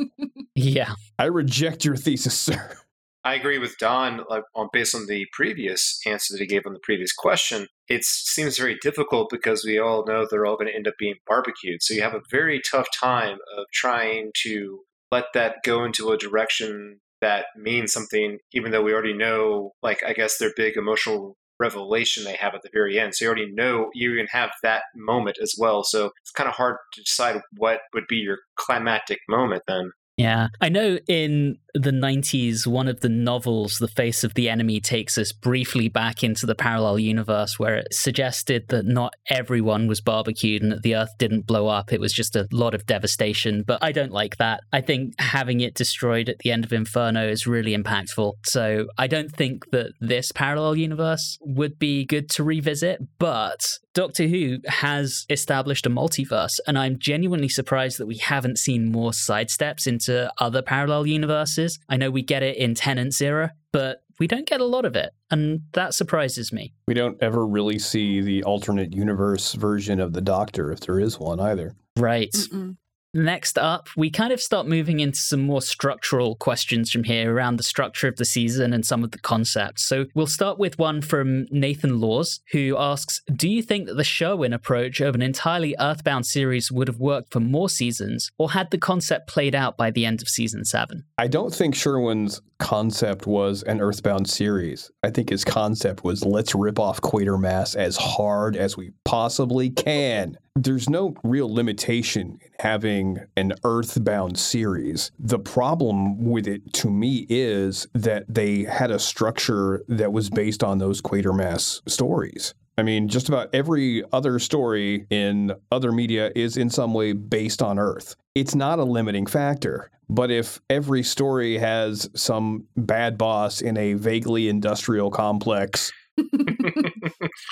Yeah. I reject your thesis, sir. I agree with Don like, on based on the previous answer that he gave on the previous question. It seems very difficult because we all know they're all going to end up being barbecued. So you have a very tough time of trying to let that go into a direction that means something, even though we already know, like, I guess their big emotional revelation they have at the very end. So you already know you can have that moment as well. So it's kind of hard to decide what would be your climactic moment then. Yeah. I know in the 90s, one of the novels, The Face of the Enemy, takes us briefly back into the parallel universe where it suggested that not everyone was barbecued and that the earth didn't blow up. It was just a lot of devastation. But I don't like that. I think having it destroyed at the end of Inferno is really impactful. So I don't think that this parallel universe would be good to revisit. But Doctor Who has established a multiverse, and I'm genuinely surprised that we haven't seen more sidesteps into other parallel universes. I know we get it in Tennant's era, but we don't get a lot of it, and that surprises me. We don't ever really see the alternate universe version of the Doctor, if there is one either. Right. Mm-mm. Next up, we kind of start moving into some more structural questions from here around the structure of the season and some of the concepts. So we'll start with one from Nathan Laws, who asks Do you think that the Sherwin approach of an entirely Earthbound series would have worked for more seasons, or had the concept played out by the end of season seven? I don't think Sherwin's concept was an Earthbound series. I think his concept was let's rip off Quatermass as hard as we possibly can. There's no real limitation in having an earthbound series. The problem with it to me is that they had a structure that was based on those Quatermass stories. I mean, just about every other story in other media is in some way based on Earth. It's not a limiting factor. But if every story has some bad boss in a vaguely industrial complex,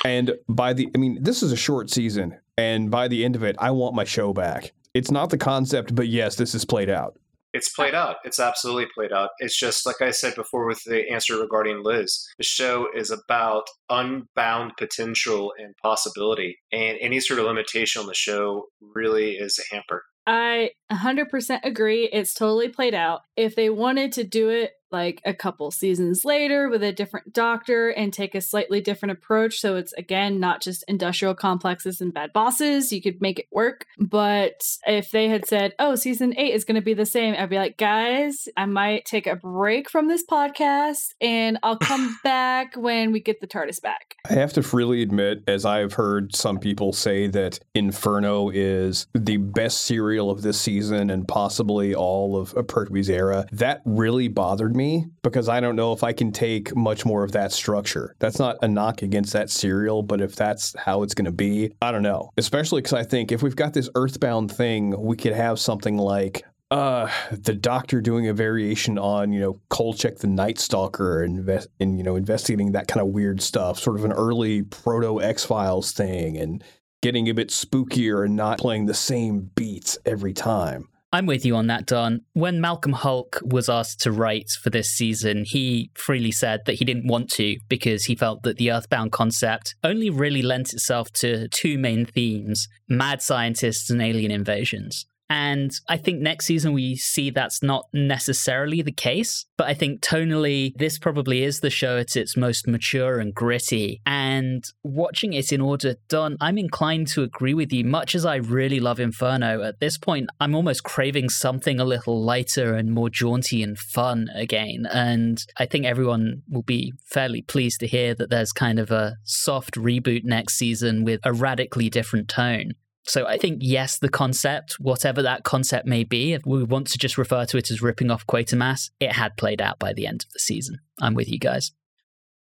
and by the, I mean, this is a short season, and by the end of it, I want my show back. It's not the concept, but yes, this is played out. It's played out. It's absolutely played out. It's just like I said before with the answer regarding Liz. The show is about unbound potential and possibility, and any sort of limitation on the show really is a hamper. I 100% agree. It's totally played out. If they wanted to do it like a couple seasons later with a different doctor and take a slightly different approach, so it's again not just industrial complexes and bad bosses, you could make it work. But if they had said, oh, season eight is going to be the same, I'd be like, guys, I might take a break from this podcast and I'll come back when we get the TARDIS back. I have to freely admit, as I've heard some people say, that Inferno is the best serial of this season and possibly all of Pertwee's era. That really bothered me because I don't know if I can take much more of that structure. That's not a knock against that serial, but if that's how it's going to be, I don't know. Especially because I think if we've got this Earthbound thing, we could have something like uh the doctor doing a variation on you know Kolchak the Night Stalker and in you know investigating that kind of weird stuff, sort of an early proto X Files thing, and getting a bit spookier and not playing the same beats every time. I'm with you on that, Don. When Malcolm Hulke was asked to write for this season, he freely said that he didn't want to because he felt that the Earthbound concept only really lent itself to two main themes mad scientists and alien invasions. And I think next season we see that's not necessarily the case. But I think tonally, this probably is the show at its most mature and gritty. And watching it in order done, I'm inclined to agree with you. Much as I really love Inferno, at this point, I'm almost craving something a little lighter and more jaunty and fun again. And I think everyone will be fairly pleased to hear that there's kind of a soft reboot next season with a radically different tone. So I think, yes, the concept, whatever that concept may be, if we want to just refer to it as ripping off Quatermass, it had played out by the end of the season. I'm with you guys.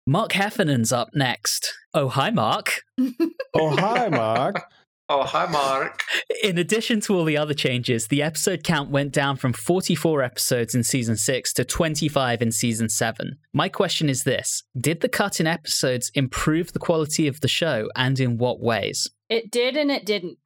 Mark Heffernan's up next. Oh, hi, Mark. oh, hi, Mark. Oh, hi, Mark. In addition to all the other changes, the episode count went down from 44 episodes in season 6 to 25 in season 7. My question is this Did the cut in episodes improve the quality of the show, and in what ways? It did and it didn't.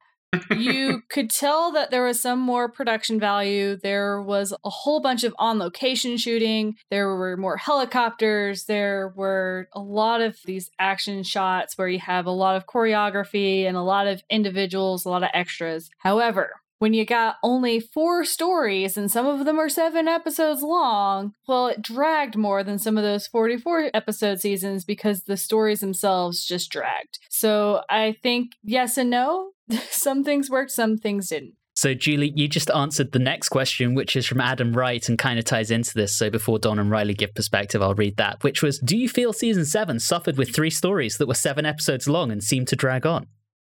you could tell that there was some more production value. There was a whole bunch of on location shooting. There were more helicopters. There were a lot of these action shots where you have a lot of choreography and a lot of individuals, a lot of extras. However, when you got only four stories and some of them are seven episodes long, well, it dragged more than some of those 44 episode seasons because the stories themselves just dragged. So I think yes and no. some things worked, some things didn't. So, Julie, you just answered the next question, which is from Adam Wright and kind of ties into this. So, before Don and Riley give perspective, I'll read that, which was Do you feel season seven suffered with three stories that were seven episodes long and seemed to drag on?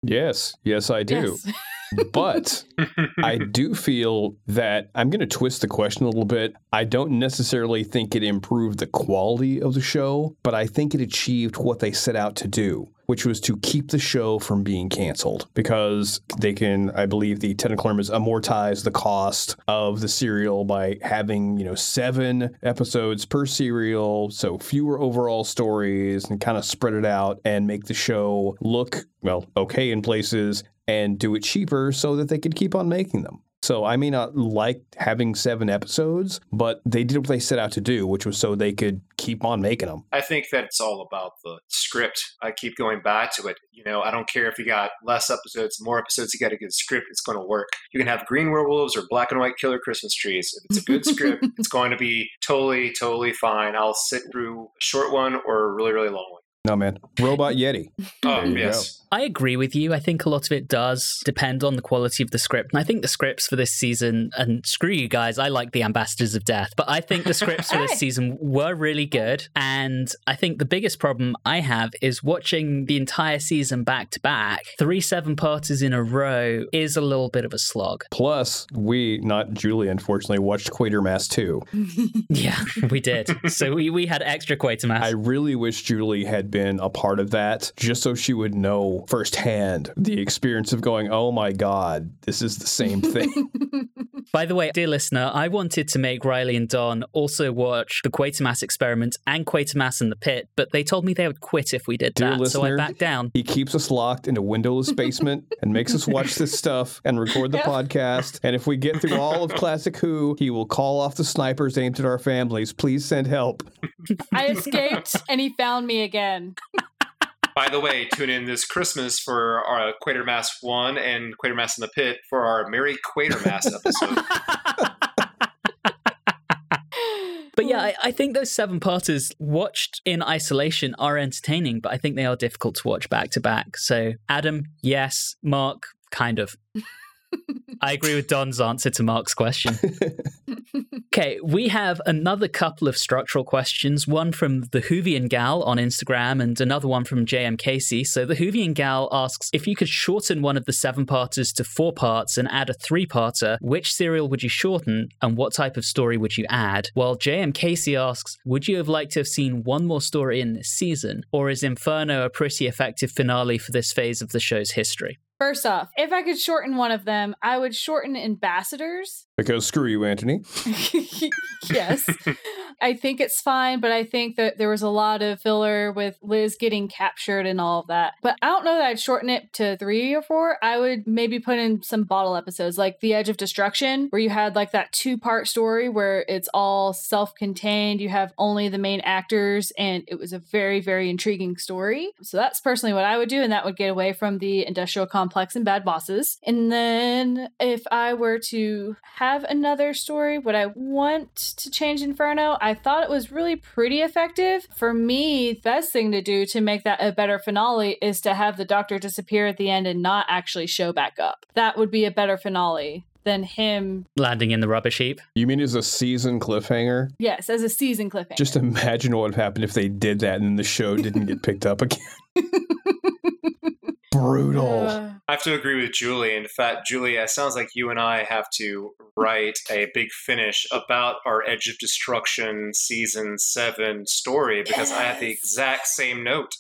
Yes, yes, I do. Yes. but I do feel that I'm going to twist the question a little bit. I don't necessarily think it improved the quality of the show, but I think it achieved what they set out to do which was to keep the show from being canceled because they can, I believe the technical term is amortize the cost of the serial by having, you know, seven episodes per serial, so fewer overall stories and kind of spread it out and make the show look, well, okay in places and do it cheaper so that they could keep on making them. So I may not like having seven episodes, but they did what they set out to do, which was so they could keep on making them. I think that it's all about the script. I keep going back to it. You know, I don't care if you got less episodes, more episodes, you got a good script, it's going to work. You can have green werewolves or black and white killer Christmas trees. If it's a good script, it's going to be totally, totally fine. I'll sit through a short one or a really, really long one. No, man. Robot Yeti. oh, yes. Go. I agree with you. I think a lot of it does depend on the quality of the script. And I think the scripts for this season, and screw you guys, I like the Ambassadors of Death, but I think the scripts for this season were really good. And I think the biggest problem I have is watching the entire season back to back. Three seven parters in a row is a little bit of a slog. Plus, we, not Julie, unfortunately, watched Quatermass 2. Yeah, we did. so we, we had extra Quatermass. I really wish Julie had been a part of that, just so she would know firsthand the experience of going, oh my God, this is the same thing. By the way, dear listener, I wanted to make Riley and Don also watch the Quatermass experiment and Quatermass in the pit, but they told me they would quit if we did Dear that. so I backed down. He keeps us locked in a windowless basement and makes us watch this stuff and record the Yep. podcast. And if we get through all of Classic Who, he will call off the snipers aimed at our families. Please send help. I escaped and he found me again. By the way, tune in this Christmas for our Quatermass 1 and Quatermass in the Pit for our Merry Quatermass episode. But yeah, I, I think those seven parters watched in isolation are entertaining, but I think they are difficult to watch back to back. So, Adam, yes. Mark, kind of. I agree with Don's answer to Mark's question. Okay, we have another couple of structural questions. One from the Whovian Gal on Instagram and another one from JM Casey. So the Whovian Gal asks if you could shorten one of the seven parters to four parts and add a three parter, which serial would you shorten and what type of story would you add? While JM Casey asks, would you have liked to have seen one more story in this season? Or is Inferno a pretty effective finale for this phase of the show's history? First off, if I could shorten one of them, I would shorten ambassadors. Because screw you, Anthony. yes. I think it's fine, but I think that there was a lot of filler with Liz getting captured and all of that. But I don't know that I'd shorten it to three or four. I would maybe put in some bottle episodes like The Edge of Destruction, where you had like that two part story where it's all self contained. You have only the main actors, and it was a very, very intriguing story. So that's personally what I would do, and that would get away from the industrial complex and bad bosses. And then if I were to have another story, would I want to change Inferno? Thought it was really pretty effective. For me, the best thing to do to make that a better finale is to have the doctor disappear at the end and not actually show back up. That would be a better finale than him, Landing in the rubbish heap. You mean as a season cliffhanger? yes, as a season cliffhanger. Just imagine what would happen if they did that and then the show didn't get picked up again. Brutal. Uh, I have to agree with Julie. In fact, Julie, it sounds like you and I have to write a big finish about our Edge of Destruction season seven story because I have the exact same note.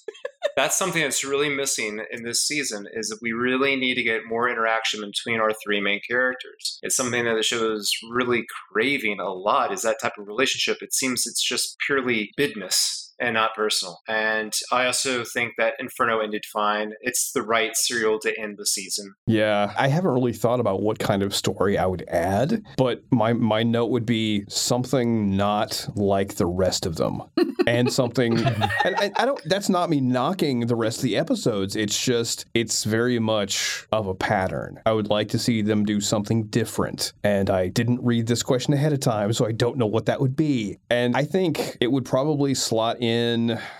That's something that's really missing in this season is that we really need to get more interaction between our three main characters. It's something that the show is really craving a lot is that type of relationship. It seems it's just purely bidness and not personal. And I also think that Inferno ended fine. It's the right serial to end the season. Yeah, I haven't really thought about what kind of story I would add, but my my note would be something not like the rest of them, and something. and I, I don't. That's not me knocking the rest of the episodes. It's just it's very much of a pattern. I would like to see them do something different, and I didn't read this question ahead of time, so I don't know what that would be. And I think it would probably slot in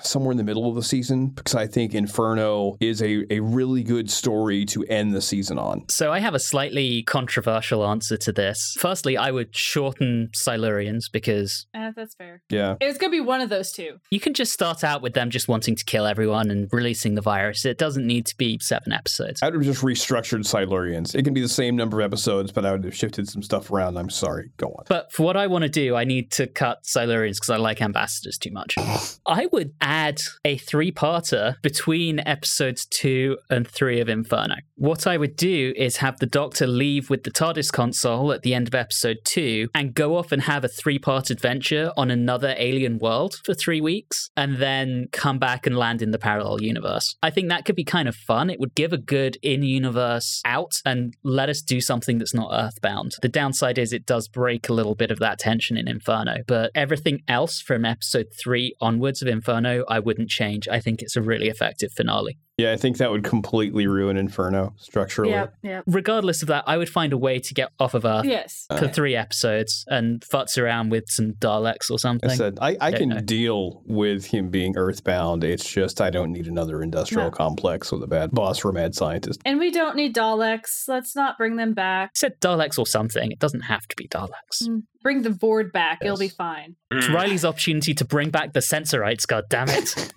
somewhere in the middle of the season because I think Inferno is a, a really good story to end the season on. So I have a slightly controversial answer to this. Firstly, I would shorten Silurians because eh, that's fair. Yeah. It's gonna be one of those two. you can just start out with them just wanting to kill everyone and releasing the virus. It doesn't need to be seven episodes. I would have just restructured Silurians. It can be the same number of episodes, but I would have shifted some stuff around. I'm sorry. Go on. But for what I want to do, I need to cut Silurians because I like ambassadors too much. I would add a three parter between episodes two and three of Inferno. What I would do is have the Doctor leave with the TARDIS console at the end of episode two and go off and have a three part adventure on another alien world for three weeks and then come back and land in the parallel universe. I think that could be kind of fun. It would give a good in universe out and let us do something that's not earthbound. The downside is it does break a little bit of that tension in Inferno, but everything else from episode three onwards of Inferno, I wouldn't change. I think it's a really effective finale. Yeah, I think that would completely ruin Inferno structurally. Yep, yep. Regardless of that, I would find a way to get off of Earth Yes. for three episodes and futz around with some Daleks or something. I something. said I, I can no. deal with him being earthbound. It's just I don't need another industrial No. complex with a bad boss for a mad scientist. And we don't need Daleks. Let's not bring them back. I said Daleks or something. It doesn't have to be Daleks. Mm, Bring the Voord back. It'll be fine. It's Mm. Riley's opportunity to bring back the sensorites, god damn it.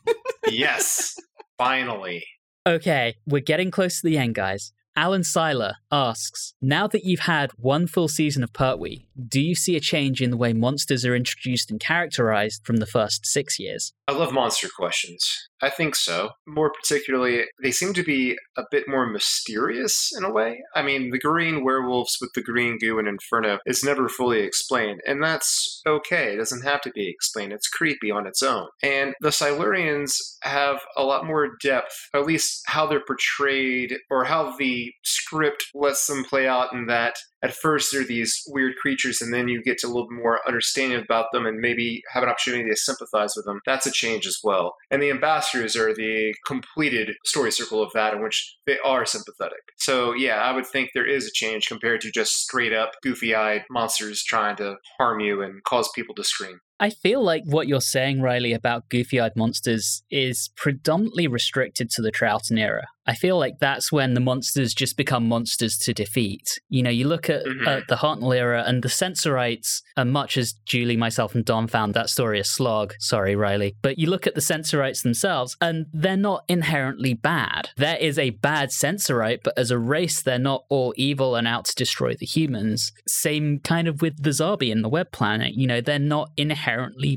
yes, finally. Okay, we're getting close to the end, guys. Alan Seiler asks Now that you've had one full season of Pertwee, do you see a change in the way monsters are introduced and characterized from the first six years? I love monster questions. I think so. More particularly, they seem to be a bit more mysterious in a way. I mean, the green werewolves with the green goo in Inferno is never fully explained, and that's okay. It doesn't have to be explained. It's creepy on its own. And the Silurians have a lot more depth, at least how they're portrayed or how the script lets them play out in that at first they're these weird creatures and then you get to a little more understanding about them and maybe have an opportunity to sympathize with them. That's a change as well. And the ambassadors are the completed story circle of that in which they are sympathetic. So yeah i would think there is a change compared to just straight up goofy eyed monsters trying to harm you and cause people to scream I feel like what you're saying, Riley, about goofy eyed monsters is predominantly restricted to the Troughton era. I feel like that's when the monsters just become monsters to defeat. You know, you look at, Mhm. at the Hartnell era, and the Sensorites, and much as Julie, myself, and Don found that story a slog, sorry, Riley, but you look at the Sensorites themselves, and they're not inherently bad. There is a bad Sensorite, but as a race, they're not all evil and out to destroy the humans. Same kind of with the Zarbi and the Web Planet. You know, they're not inherently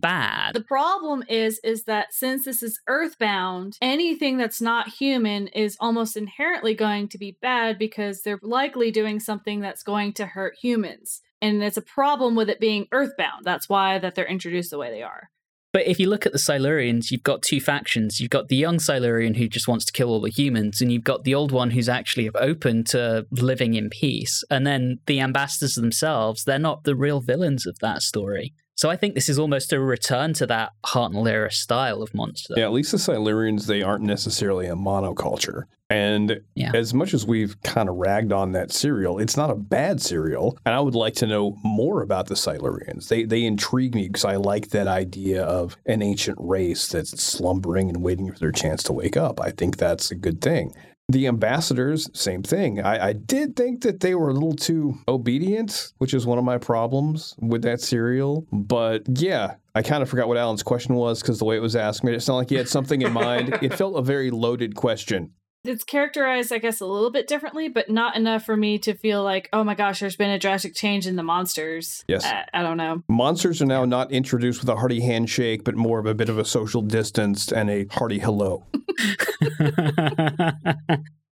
bad. The problem is is that since this is earthbound, anything that's not human is almost inherently going to be bad because they're likely doing something that's going to hurt humans. And it's a problem with it being earthbound. That's why that they're introduced the way they are. But if you look at the Silurians, you've got two factions. You've got the young Silurian who just wants to kill all the humans, and you've got the old one who's actually open to living in peace. And then the ambassadors themselves, they're not the real villains of that story. So I think this is almost a return to that Hartnell era style of monster. Yeah, at least the Silurians, they aren't necessarily a monoculture. And Yeah. as much as we've kind of ragged on that serial, it's not a bad serial. And I would like to know more about the Silurians. They they intrigue me because I like that idea of an ancient race that's slumbering and waiting for their chance to wake up. I think that's a good thing. The ambassadors, same thing. I, I did think that they were a little too obedient, which is one of my problems with that serial. But yeah, I kind of forgot what Alan's question was because the way it was asked made it sound like he had something in mind. It felt a very loaded question. It's characterized, I guess, a little bit differently, but not enough for me to feel like, oh my gosh, there's been a drastic change in the monsters. Yes. I, I don't know. Monsters are now not introduced with a hearty handshake, but more of a bit of a social distance and a hearty hello.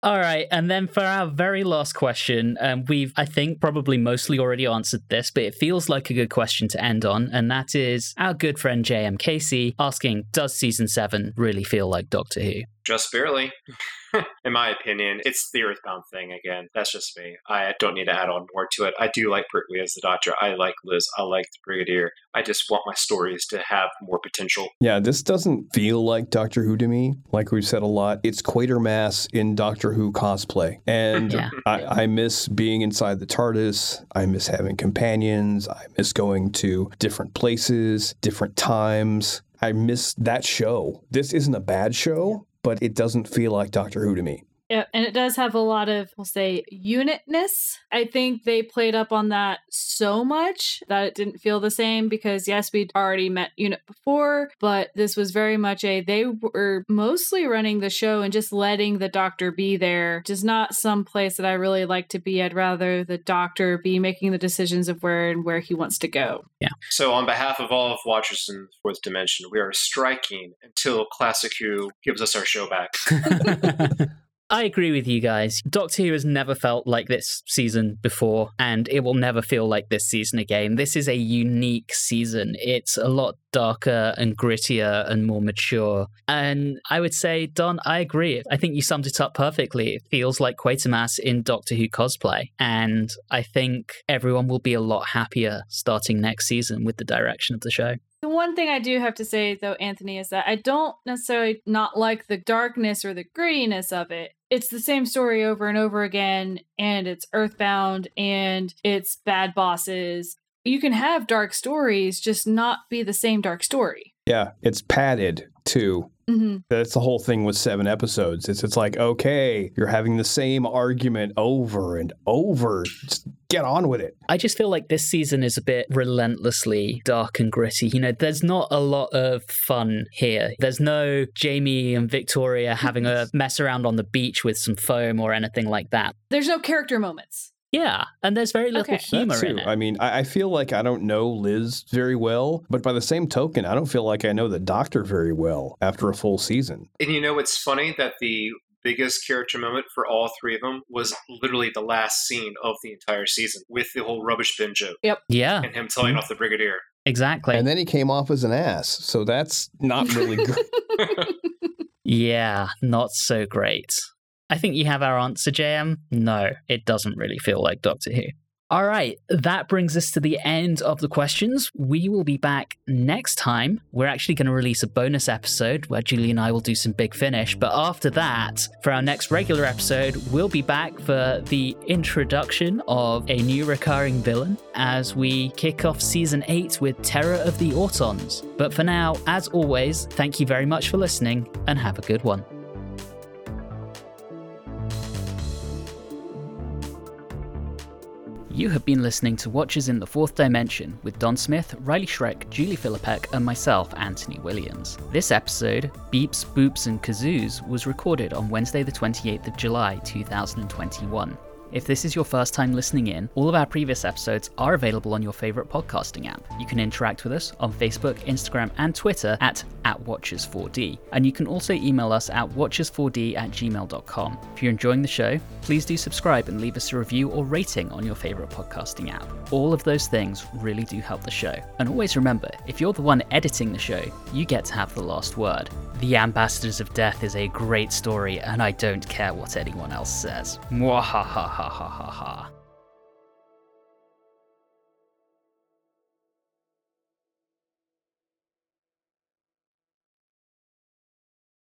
All right, and then for our very last question, um, we've, I think, probably mostly already answered this, but it feels like a good question to end on, and that is our good friend JM Casey asking, Does season seven really feel like Doctor Who? Just barely in my opinion it's the earthbound thing again that's just me i don't need to add on more to it i do like Pertwee as the doctor i like liz i like the brigadier i just want my stories to have more potential Yeah, this doesn't feel like Doctor Who to me. Like we've said a lot, it's Quatermass in Doctor Who cosplay. And Yeah. I, I miss being inside the TARDIS. I miss having companions. I miss going to different places, different times. I miss that show. This isn't a bad show, but it doesn't feel like Doctor Who to me. Yeah, and it does have a lot of, we'll say, unitness. I think they played up on that so much that it didn't feel the same because, yes, we'd already met Unit before, but this was very much a, they were mostly running the show and just letting the doctor be there, which is not some place that I really like to be. I'd rather the doctor be making the decisions of where and where he wants to go. Yeah. So on behalf of all of watchers in the fourth dimension we are striking until classic who gives us our show back I agree with you guys. Doctor Who has never felt like this season before, and it will never feel like this season again. This is a unique season. It's a lot darker and grittier and more mature. And I would say, Don, I agree. I think you summed it up perfectly. It feels like Quatermass in Doctor Who cosplay. And I think everyone will be a lot happier starting next season with the direction of the show. The one thing I do have to say, though, Anthony, is that I don't necessarily not like the darkness or the grittiness of it. It's the same story over and over again, and it's earthbound, and it's bad bosses. You can have dark stories, just not be the same dark story. Yeah, it's padded too. hmm That's the whole thing with seven episodes. It's it's like, okay, you're having the same argument over and over. Just get on with it. I just feel like this season is a bit relentlessly dark and gritty. You know, there's not a lot of fun here. There's no Jamie and Victoria having a mess around on the beach with some foam or anything like that. There's no character moments. Yeah, and there's very little Okay. humor That too. in it. I mean, I, I feel like I don't know Liz very well, but by the same token, I don't feel like I know the Doctor very well after a full season. And you know, it's funny that the biggest character moment for all three of them was literally the last scene of the entire season with the whole rubbish bin joke Yep. yeah, and him telling off the Brigadier. exactly. And then he came off as an ass, so that's not really good. Yeah, not so great. I think you have our answer, JM. No, it doesn't really feel like Doctor Who. All right, that brings us to the end of the questions. We will be back next time. We're actually going to release a bonus episode where Julie and I will do some big finish. But after that, for our next regular episode, we'll be back for the introduction of a new recurring villain as we kick off season 8 with Terror of the Autons. But for now, as always, thank you very much for listening and have a good one. You have been listening to Watchers in the Fourth Dimension with Don Smith, Riley Schreck, Julie Philippek, and myself, Anthony Williams. This episode, Beeps, Boops, and Kazoos, was recorded on Wednesday, the 28th of July, 2021. If this is your first time listening in, all of our previous episodes are available on your favorite podcasting app. You can interact with us on Facebook, Instagram, and Twitter at, at Watchers4D. And you can also email us at watchers4d at gmail.com. If you're enjoying the show, please do subscribe and leave us a review or rating on your favorite podcasting app. All of those things really do help the show. And always remember, if you're the one editing the show, you get to have the last word. The Ambassadors of Death is a great story, and I don't care what anyone else says. 哈哈哈哈。